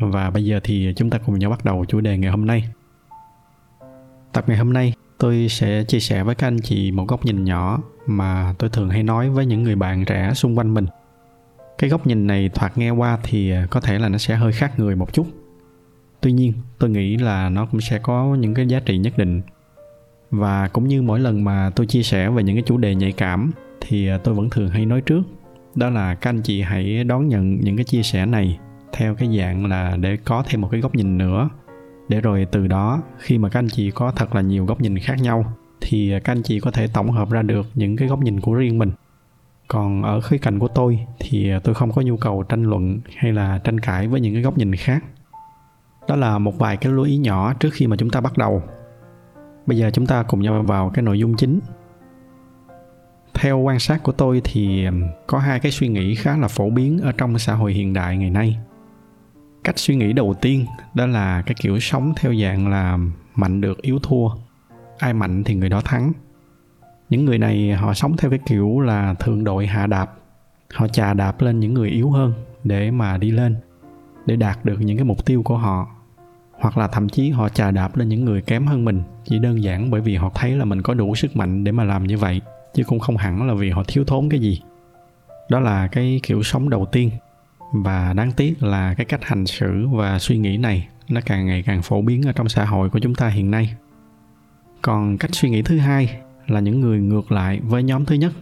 và bây giờ thì chúng ta cùng nhau bắt đầu chủ đề ngày hôm nay. Tập ngày hôm nay tôi sẽ chia sẻ với các anh chị một góc nhìn nhỏ mà tôi thường hay nói với những người bạn trẻ xung quanh mình. Cái góc nhìn này thoạt nghe qua thì có thể là nó sẽ hơi khác người một chút. Tuy nhiên, tôi nghĩ là nó cũng sẽ có những cái giá trị nhất định. Và cũng như mỗi lần mà tôi chia sẻ về những cái chủ đề nhạy cảm thì tôi vẫn thường hay nói trước đó là các anh chị hãy đón nhận những cái chia sẻ này theo cái dạng là để có thêm một cái góc nhìn nữa. Để rồi từ đó, khi mà các anh chị có thật là nhiều góc nhìn khác nhau, thì các anh chị có thể tổng hợp ra được những cái góc nhìn của riêng mình. Còn ở khía cạnh của tôi thì tôi không có nhu cầu tranh luận hay là tranh cãi với những cái góc nhìn khác. Đó là một vài cái lưu ý nhỏ trước khi mà chúng ta bắt đầu. Bây giờ chúng ta cùng nhau vào cái nội dung chính. Theo quan sát của tôi thì có hai cái suy nghĩ khá là phổ biến ở trong xã hội hiện đại ngày nay cách suy nghĩ đầu tiên, đó là cái kiểu sống theo dạng là mạnh được, yếu thua. Ai mạnh thì người đó thắng. Những người này họ sống theo cái kiểu là thượng đội hạ đạp. Họ chà đạp lên những người yếu hơn để mà đi lên, để đạt được những cái mục tiêu của họ. Hoặc là thậm chí họ chà đạp lên những người kém hơn mình chỉ đơn giản bởi vì họ thấy là mình có đủ sức mạnh để mà làm như vậy, chứ cũng không hẳn là vì họ thiếu thốn cái gì. Đó là cái kiểu sống đầu tiên và đáng tiếc là cái cách hành xử và suy nghĩ này nó càng ngày càng phổ biến ở trong xã hội của chúng ta hiện nay. Còn cách suy nghĩ thứ hai là những người ngược lại với nhóm thứ nhất.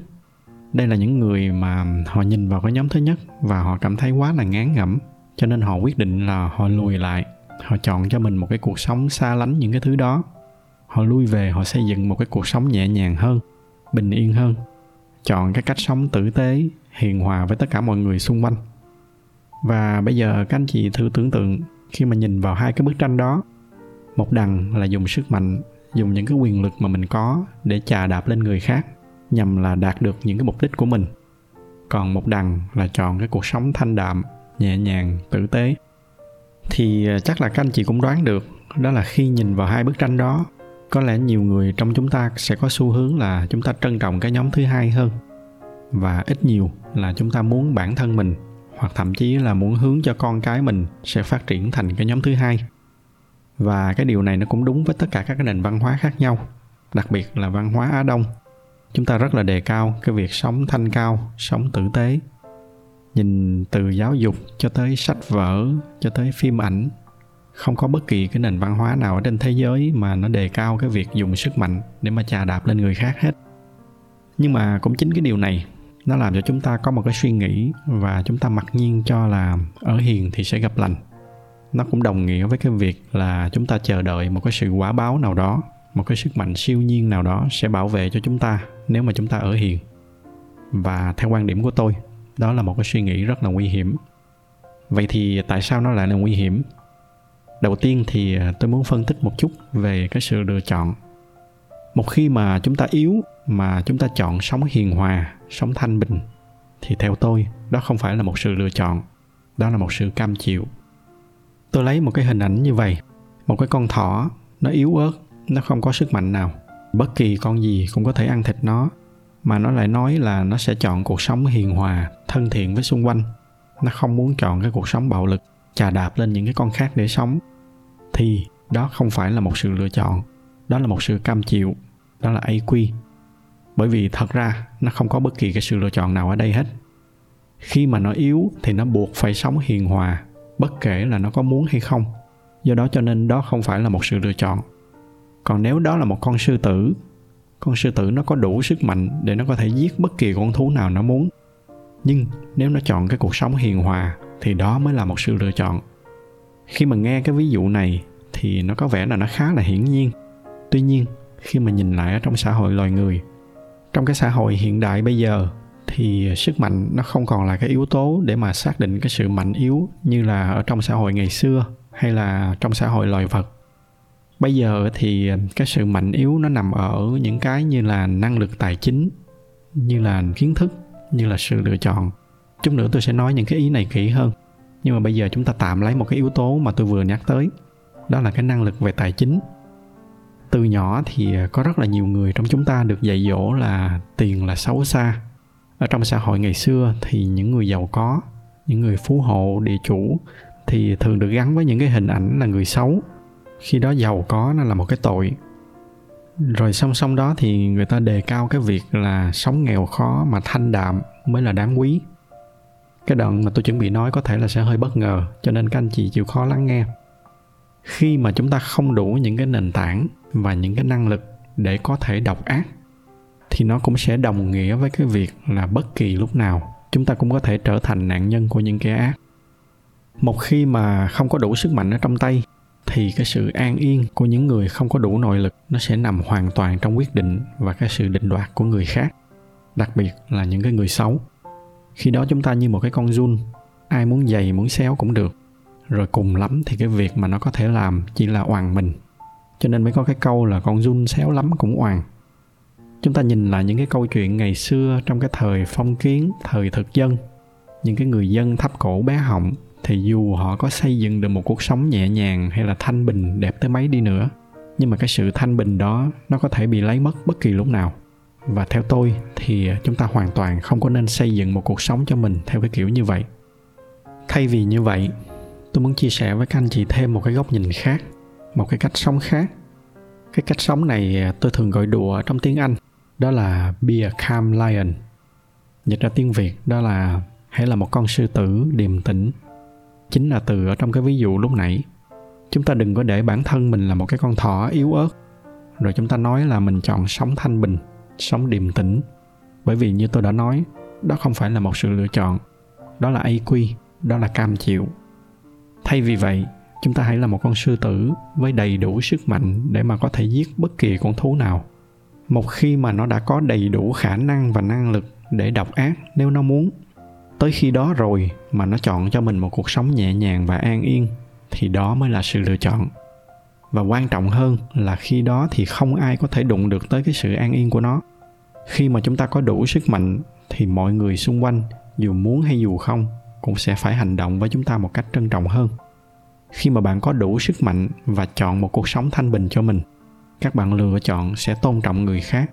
Đây là những người mà họ nhìn vào cái nhóm thứ nhất và họ cảm thấy quá là ngán ngẩm, cho nên họ quyết định là họ lùi lại. Họ chọn cho mình một cái cuộc sống xa lánh những cái thứ đó. Họ lui về, họ xây dựng một cái cuộc sống nhẹ nhàng hơn, bình yên hơn. Chọn cái cách sống tử tế, hiền hòa với tất cả mọi người xung quanh và bây giờ các anh chị thử tưởng tượng khi mà nhìn vào hai cái bức tranh đó, một đằng là dùng sức mạnh, dùng những cái quyền lực mà mình có để chà đạp lên người khác, nhằm là đạt được những cái mục đích của mình. Còn một đằng là chọn cái cuộc sống thanh đạm, nhẹ nhàng, tử tế. Thì à, chắc là các anh chị cũng đoán được, đó là khi nhìn vào hai bức tranh đó, có lẽ nhiều người trong chúng ta sẽ có xu hướng là chúng ta trân trọng cái nhóm thứ hai hơn, và ít nhiều là chúng ta muốn bản thân mình hoặc thậm chí là muốn hướng cho con cái mình sẽ phát triển thành cái nhóm thứ hai. Và cái điều này nó cũng đúng với tất cả các cái nền văn hóa khác nhau, đặc biệt là văn hóa á đông. Chúng ta rất là đề cao cái việc sống thanh cao, sống tử tế. Nhìn từ giáo dục cho tới sách vở, cho tới phim ảnh, không có bất kỳ cái nền văn hóa nào ở trên thế giới mà nó đề cao cái việc dùng sức mạnh để mà chà đạp lên người khác hết. Nhưng mà cũng chính cái điều này nó làm cho chúng ta có một cái suy nghĩ và chúng ta mặc nhiên cho là ở hiền thì sẽ gặp lành. Nó cũng đồng nghĩa với cái việc là chúng ta chờ đợi một cái sự quả báo nào đó, một cái sức mạnh siêu nhiên nào đó sẽ bảo vệ cho chúng ta nếu mà chúng ta ở hiền. Và theo quan điểm của tôi, đó là một cái suy nghĩ rất là nguy hiểm. Vậy thì tại sao nó lại là nguy hiểm? Đầu tiên thì à, tôi muốn phân tích một chút về cái sự lựa chọn. Một khi mà chúng ta yếu mà chúng ta chọn sống hiền hòa, sống thanh bình, thì theo tôi, đó không phải là một sự lựa chọn, đó là một sự cam chịu. Tôi lấy một cái hình ảnh như vậy, một cái con thỏ, nó yếu ớt, nó không có sức mạnh nào. Bất kỳ con gì cũng có thể ăn thịt nó, mà nó lại nói là nó sẽ chọn cuộc sống hiền hòa, thân thiện với xung quanh. Nó không muốn chọn cái cuộc sống bạo lực, chà đạp lên những cái con khác để sống. Thì đó không phải là một sự lựa chọn, đó là một sự cam chịu, đó là AQ bởi vì thật ra, nó không có bất kỳ cái sự lựa chọn nào ở đây hết. Khi mà nó yếu thì nó buộc phải sống hiền hòa, bất kể là nó có muốn hay không. Do đó cho nên đó không phải là một sự lựa chọn. Còn nếu đó là một con sư tử, con sư tử nó có đủ sức mạnh để nó có thể giết bất kỳ con thú nào nó muốn. Nhưng nếu nó chọn cái cuộc sống hiền hòa thì đó mới là một sự lựa chọn. Khi mà nghe cái ví dụ này thì nó có vẻ là nó khá là hiển nhiên. Tuy nhiên, khi mà nhìn lại ở trong xã hội loài người trong cái xã hội hiện đại bây giờ thì sức mạnh nó không còn là cái yếu tố để mà xác định cái sự mạnh yếu như là ở trong xã hội ngày xưa hay là trong xã hội loài vật. Bây giờ thì cái sự mạnh yếu nó nằm ở những cái như là năng lực tài chính, như là kiến thức, như là sự lựa chọn. Chút nữa tôi sẽ nói những cái ý này kỹ hơn. Nhưng mà bây giờ chúng ta tạm lấy một cái yếu tố mà tôi vừa nhắc tới, đó là cái năng lực về tài chính từ nhỏ thì có rất là nhiều người trong chúng ta được dạy dỗ là tiền là xấu xa. Ở trong xã hội ngày xưa thì những người giàu có, những người phú hộ, địa chủ thì thường được gắn với những cái hình ảnh là người xấu. Khi đó giàu có nó là một cái tội. Rồi song song đó thì người ta đề cao cái việc là sống nghèo khó mà thanh đạm mới là đáng quý. Cái đoạn mà tôi chuẩn bị nói có thể là sẽ hơi bất ngờ, cho nên các anh chị chịu khó lắng nghe. Khi mà chúng ta không đủ những cái nền tảng và những cái năng lực để có thể độc ác, thì nó cũng sẽ đồng nghĩa với cái việc là bất kỳ lúc nào chúng ta cũng có thể trở thành nạn nhân của những kẻ ác. Một khi mà không có đủ sức mạnh ở trong tay, thì cái sự an yên của những người không có đủ nội lực nó sẽ nằm hoàn toàn trong quyết định và cái sự định đoạt của người khác, đặc biệt là những cái người xấu. Khi đó chúng ta như một cái con run, ai muốn dày muốn xéo cũng được. Rồi cùng lắm thì cái việc mà nó có thể làm chỉ là oằn mình cho nên mới có cái câu là con run xéo lắm cũng oàn chúng ta nhìn lại những cái câu chuyện ngày xưa trong cái thời phong kiến, thời thực dân. Những cái người dân thấp cổ bé họng thì dù họ có xây dựng được một cuộc sống nhẹ nhàng hay là thanh bình đẹp tới mấy đi nữa, nhưng mà cái sự thanh bình đó nó có thể bị lấy mất bất kỳ lúc nào. Và theo tôi thì chúng ta hoàn toàn không có nên xây dựng một cuộc sống cho mình theo cái kiểu như vậy. Thay vì như vậy, tôi muốn chia sẻ với các anh chị thêm một cái góc nhìn khác một cái cách sống khác. Cái cách sống này à, tôi thường gọi đùa trong tiếng anh, đó là be a calm lion. Dịch ra tiếng việt, đó là hãy là một con sư tử điềm tĩnh. Chính là từ ở trong cái ví dụ lúc nãy. Chúng ta đừng có để bản thân mình là một cái con thỏ yếu ớt. Rồi chúng ta nói là mình chọn sống thanh bình, sống điềm tĩnh. Bởi vì như tôi đã nói, đó không phải là một sự lựa chọn. Đó là aq đó là cam chịu. Thay vì vậy chúng ta hãy là một con sư tử với đầy đủ sức mạnh để mà có thể giết bất kỳ con thú nào. Một khi mà nó đã có đầy đủ khả năng và năng lực để độc ác nếu nó muốn, tới khi đó rồi mà nó chọn cho mình một cuộc sống nhẹ nhàng và an yên, thì đó mới là sự lựa chọn. Và quan trọng hơn là khi đó thì không ai có thể đụng được tới cái sự an yên của nó. Khi mà chúng ta có đủ sức mạnh thì mọi người xung quanh, dù muốn hay dù không, cũng sẽ phải hành động với chúng ta một cách trân trọng hơn khi mà bạn có đủ sức mạnh và chọn một cuộc sống thanh bình cho mình, các bạn lựa chọn sẽ tôn trọng người khác,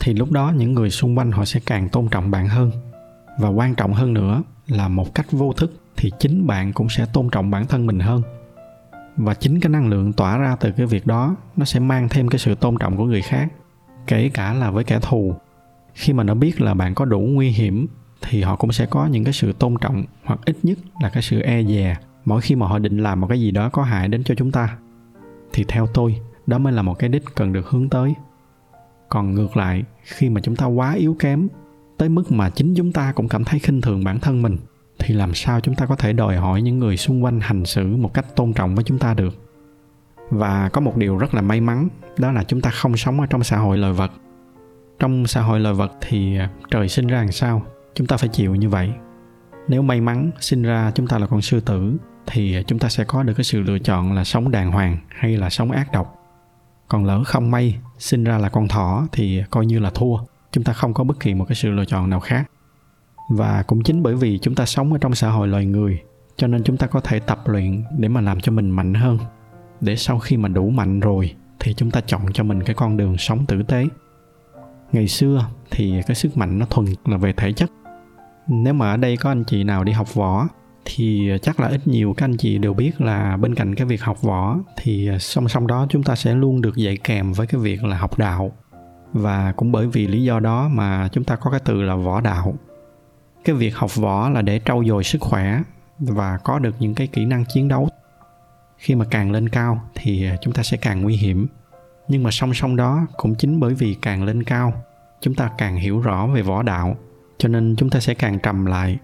thì lúc đó những người xung quanh họ sẽ càng tôn trọng bạn hơn. Và quan trọng hơn nữa là một cách vô thức thì chính bạn cũng sẽ tôn trọng bản thân mình hơn. Và chính cái năng lượng tỏa ra từ cái việc đó, nó sẽ mang thêm cái sự tôn trọng của người khác, kể cả là với kẻ thù. Khi mà nó biết là bạn có đủ nguy hiểm, thì họ cũng sẽ có những cái sự tôn trọng, hoặc ít nhất là cái sự e dè mỗi khi mà họ định làm một cái gì đó có hại đến cho chúng ta, thì theo tôi, đó mới là một cái đích cần được hướng tới. Còn ngược lại, khi mà chúng ta quá yếu kém, tới mức mà chính chúng ta cũng cảm thấy khinh thường bản thân mình, thì làm sao chúng ta có thể đòi hỏi những người xung quanh hành xử một cách tôn trọng với chúng ta được? Và có một điều rất là may mắn, đó là chúng ta không sống ở trong xã hội lời vật. Trong xã hội lời vật thì à, trời sinh ra làm sao, chúng ta phải chịu như vậy nếu may mắn sinh ra chúng ta là con sư tử, thì chúng ta sẽ có được cái sự lựa chọn là sống đàng hoàng hay là sống ác độc. Còn lỡ không may sinh ra là con thỏ thì coi như là thua. Chúng ta không có bất kỳ một cái sự lựa chọn nào khác. Và cũng chính bởi vì chúng ta sống ở trong xã hội loài người, cho nên chúng ta có thể tập luyện để mà làm cho mình mạnh hơn. Để sau khi mà đủ mạnh rồi, thì chúng ta chọn cho mình cái con đường sống tử tế. Ngày xưa thì cái sức mạnh nó thuần là về thể chất nếu mà ở đây có anh chị nào đi học võ, thì chắc là ít nhiều các anh chị đều biết là bên cạnh cái việc học võ, thì song song đó chúng ta sẽ luôn được dạy kèm với cái việc là học đạo. Và cũng bởi vì lý do đó mà chúng ta có cái từ là võ đạo. Cái việc học võ là để trau dồi sức khỏe và có được những cái kỹ năng chiến đấu. Khi mà càng lên cao thì chúng ta sẽ càng nguy hiểm. Nhưng mà song song đó cũng chính bởi vì càng lên cao, chúng ta càng hiểu rõ về võ đạo cho nên chúng ta sẽ càng trầm lại.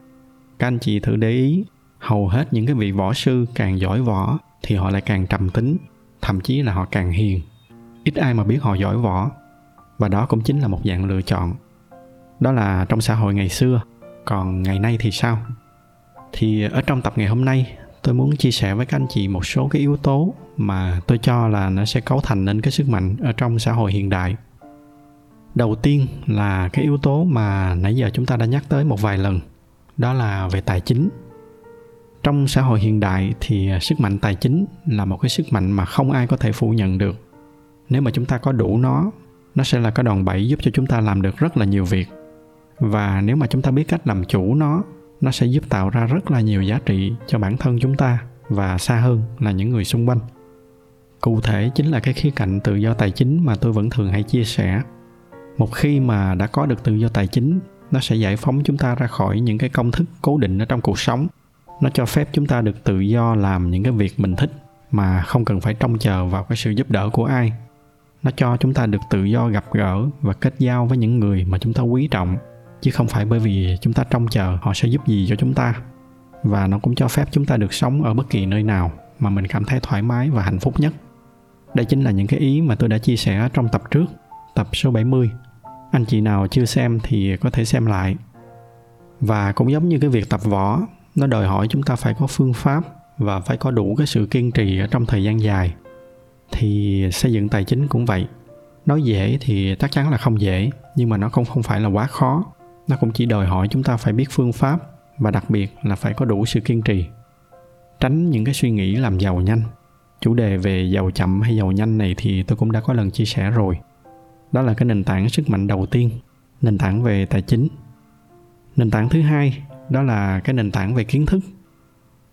Các anh chị thử để ý, hầu hết những cái vị võ sư càng giỏi võ thì họ lại càng trầm tính, thậm chí là họ càng hiền. Ít ai mà biết họ giỏi võ, và đó cũng chính là một dạng lựa chọn. Đó là trong xã hội ngày xưa, còn ngày nay thì sao? Thì ở trong tập ngày hôm nay, tôi muốn chia sẻ với các anh chị một số cái yếu tố mà tôi cho là nó sẽ cấu thành nên cái sức mạnh ở trong xã hội hiện đại đầu tiên là cái yếu tố mà nãy giờ chúng ta đã nhắc tới một vài lần, đó là về tài chính. Trong xã hội hiện đại thì sức mạnh tài chính là một cái sức mạnh mà không ai có thể phủ nhận được. Nếu mà chúng ta có đủ nó nó sẽ là cái đòn bẩy giúp cho chúng ta làm được rất là nhiều việc. Và nếu mà chúng ta biết cách làm chủ nó nó sẽ giúp tạo ra rất là nhiều giá trị cho bản thân chúng ta và xa hơn là những người xung quanh. Cụ thể chính là cái khía cạnh tự do tài chính mà tôi vẫn thường hay chia sẻ một khi mà đã có được tự do tài chính nó sẽ giải phóng chúng ta ra khỏi những cái công thức cố định ở trong cuộc sống nó cho phép chúng ta được tự do làm những cái việc mình thích mà không cần phải trông chờ vào cái sự giúp đỡ của ai nó cho chúng ta được tự do gặp gỡ và kết giao với những người mà chúng ta quý trọng chứ không phải bởi vì chúng ta trông chờ họ sẽ giúp gì cho chúng ta và nó cũng cho phép chúng ta được sống ở bất kỳ nơi nào mà mình cảm thấy thoải mái và hạnh phúc nhất. Đây chính là những cái ý mà tôi đã chia sẻ trong tập trước, tập số 70. Anh chị nào chưa xem thì có thể xem lại. Và cũng giống như cái việc tập võ, nó đòi hỏi chúng ta phải có phương pháp và phải có đủ cái sự kiên trì ở trong thời gian dài. Thì xây dựng tài chính cũng vậy. Nói dễ thì chắc chắn là không dễ, nhưng mà nó không không phải là quá khó nó cũng chỉ đòi hỏi chúng ta phải biết phương pháp và đặc biệt là phải có đủ sự kiên trì tránh những cái suy nghĩ làm giàu nhanh chủ đề về giàu chậm hay giàu nhanh này thì tôi cũng đã có lần chia sẻ rồi đó là cái nền tảng sức mạnh đầu tiên, nền tảng về tài chính. Nền tảng thứ hai, đó là cái nền tảng về kiến thức.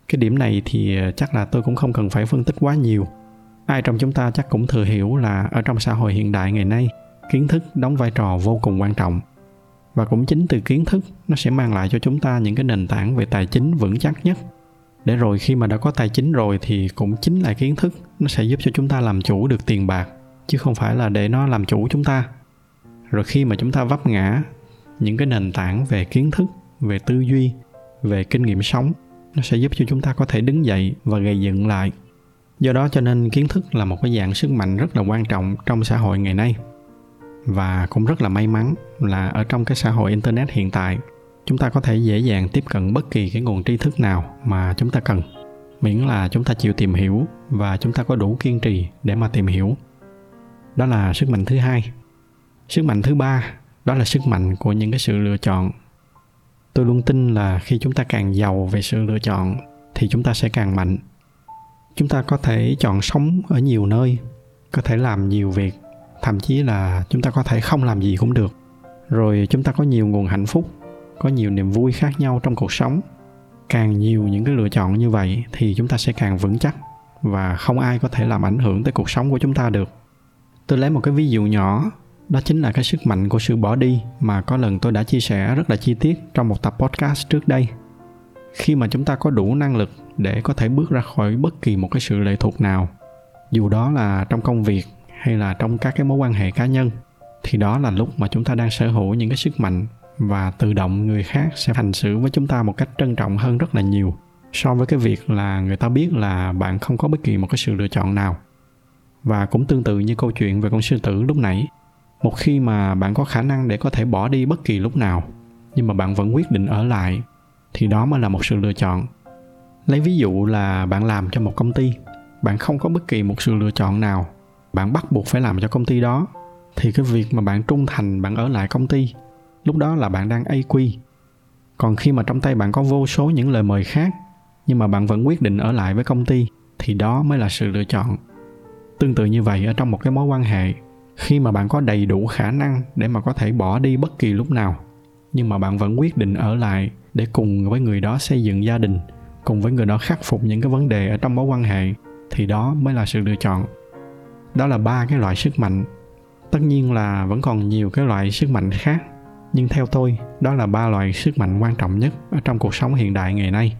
Cái điểm này thì ờ, chắc là tôi cũng không cần phải phân tích quá nhiều. Ai trong chúng ta chắc cũng thừa hiểu là ở trong xã hội hiện đại ngày nay, kiến thức đóng vai trò vô cùng quan trọng. Và cũng chính từ kiến thức, nó sẽ mang lại cho chúng ta những cái nền tảng về tài chính vững chắc nhất. Để rồi khi mà đã có tài chính rồi thì cũng chính là kiến thức, nó sẽ giúp cho chúng ta làm chủ được tiền bạc chứ không phải là để nó làm chủ chúng ta. Rồi khi mà chúng ta vấp ngã, những cái nền tảng về kiến thức, về tư duy, về kinh nghiệm sống, nó sẽ giúp cho chúng ta có thể đứng dậy và gây dựng lại. Do đó cho nên kiến thức là một cái dạng sức mạnh rất là quan trọng trong xã hội ngày nay. Và cũng rất là may mắn là ở trong cái xã hội internet hiện tại, chúng ta có thể dễ dàng tiếp cận bất kỳ cái nguồn tri thức nào mà chúng ta cần. Miễn là chúng ta chịu tìm hiểu và chúng ta có đủ kiên trì để mà tìm hiểu đó là sức mạnh thứ hai. Sức mạnh thứ ba, đó là sức mạnh của những cái sự lựa chọn. Tôi luôn tin là khi chúng ta càng giàu về sự lựa chọn, thì chúng ta sẽ càng mạnh. Chúng ta có thể chọn sống ở nhiều nơi, có thể làm nhiều việc, thậm chí là chúng ta có thể không làm gì cũng được. Rồi chúng ta có nhiều nguồn hạnh phúc, có nhiều niềm vui khác nhau trong cuộc sống. Càng nhiều những cái lựa chọn như vậy, thì chúng ta sẽ càng vững chắc và không ai có thể làm ảnh hưởng tới cuộc sống của chúng ta được tôi lấy một cái ví dụ nhỏ, đó chính là cái sức mạnh của sự bỏ đi mà có lần tôi đã chia sẻ rất là chi tiết trong một tập podcast trước đây. Khi mà chúng ta có đủ năng lực để có thể bước ra khỏi bất kỳ một cái sự lệ thuộc nào, dù đó là trong công việc hay là trong các cái mối quan hệ cá nhân, thì đó là lúc mà chúng ta đang sở hữu những cái sức mạnh và tự động người khác sẽ hành xử với chúng ta một cách trân trọng hơn rất là nhiều so với cái việc là người ta biết là bạn không có bất kỳ một cái sự lựa chọn nào và cũng tương tự như câu chuyện về con sư tử lúc nãy, một khi mà bạn có khả năng để có thể bỏ đi bất kỳ lúc nào, nhưng mà bạn vẫn quyết định ở lại, thì đó mới là một sự lựa chọn. Lấy ví dụ là bạn làm cho một công ty, bạn không có bất kỳ một sự lựa chọn nào, bạn bắt buộc phải làm cho công ty đó, thì cái việc mà bạn trung thành bạn ở lại công ty, lúc đó là bạn đang AQ còn khi mà trong tay bạn có vô số những lời mời khác, nhưng mà bạn vẫn quyết định ở lại với công ty, thì đó mới là sự lựa chọn tương tự như vậy ở trong một cái mối quan hệ. Khi mà bạn có đầy đủ khả năng để mà có thể bỏ đi bất kỳ lúc nào, nhưng mà bạn vẫn quyết định ở lại để cùng với người đó xây dựng gia đình, cùng với người đó khắc phục những cái vấn đề ở trong mối quan hệ, thì đó mới là sự lựa chọn. Đó là ba cái loại sức mạnh. Tất nhiên là vẫn còn nhiều cái loại sức mạnh khác, nhưng theo tôi, đó là ba loại sức mạnh quan trọng nhất ở trong cuộc sống hiện đại ngày nay.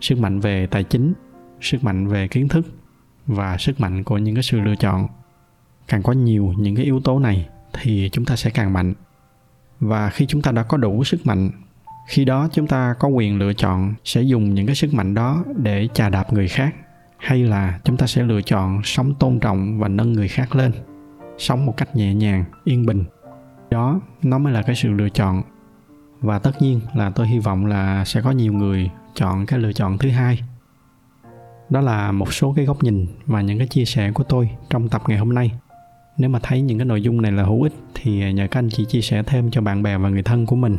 Sức mạnh về tài chính, sức mạnh về kiến thức và sức mạnh của những cái sự lựa chọn. Càng có nhiều những cái yếu tố này thì chúng ta sẽ càng mạnh. Và khi chúng ta đã có đủ sức mạnh, khi đó chúng ta có quyền lựa chọn sẽ dùng những cái sức mạnh đó để chà đạp người khác, hay là chúng ta sẽ lựa chọn sống tôn trọng và nâng người khác lên, sống một cách nhẹ nhàng, yên bình. Đó, nó mới là cái sự lựa chọn. Và tất nhiên là tôi hy vọng là sẽ có nhiều người chọn cái lựa chọn thứ hai đó là một số cái góc nhìn và những cái chia sẻ của tôi trong tập ngày hôm nay. Nếu mà thấy những cái nội dung này là hữu ích thì nhờ các anh chị chia sẻ thêm cho bạn bè và người thân của mình.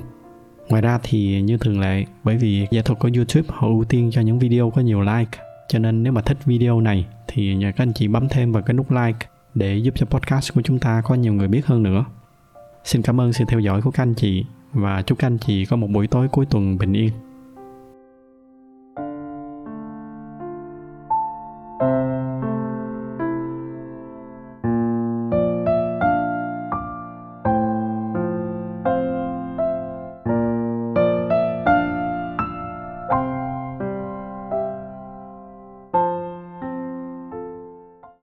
Ngoài ra thì như thường lệ, bởi vì giải thuật của youtube họ ưu tiên cho những video có nhiều like, cho nên nếu mà thích video này thì nhờ các anh chị bấm thêm vào cái nút like để giúp cho podcast của chúng ta có nhiều người biết hơn nữa. Xin cảm ơn sự theo dõi của các anh chị và chúc các anh chị có một buổi tối cuối tuần bình yên.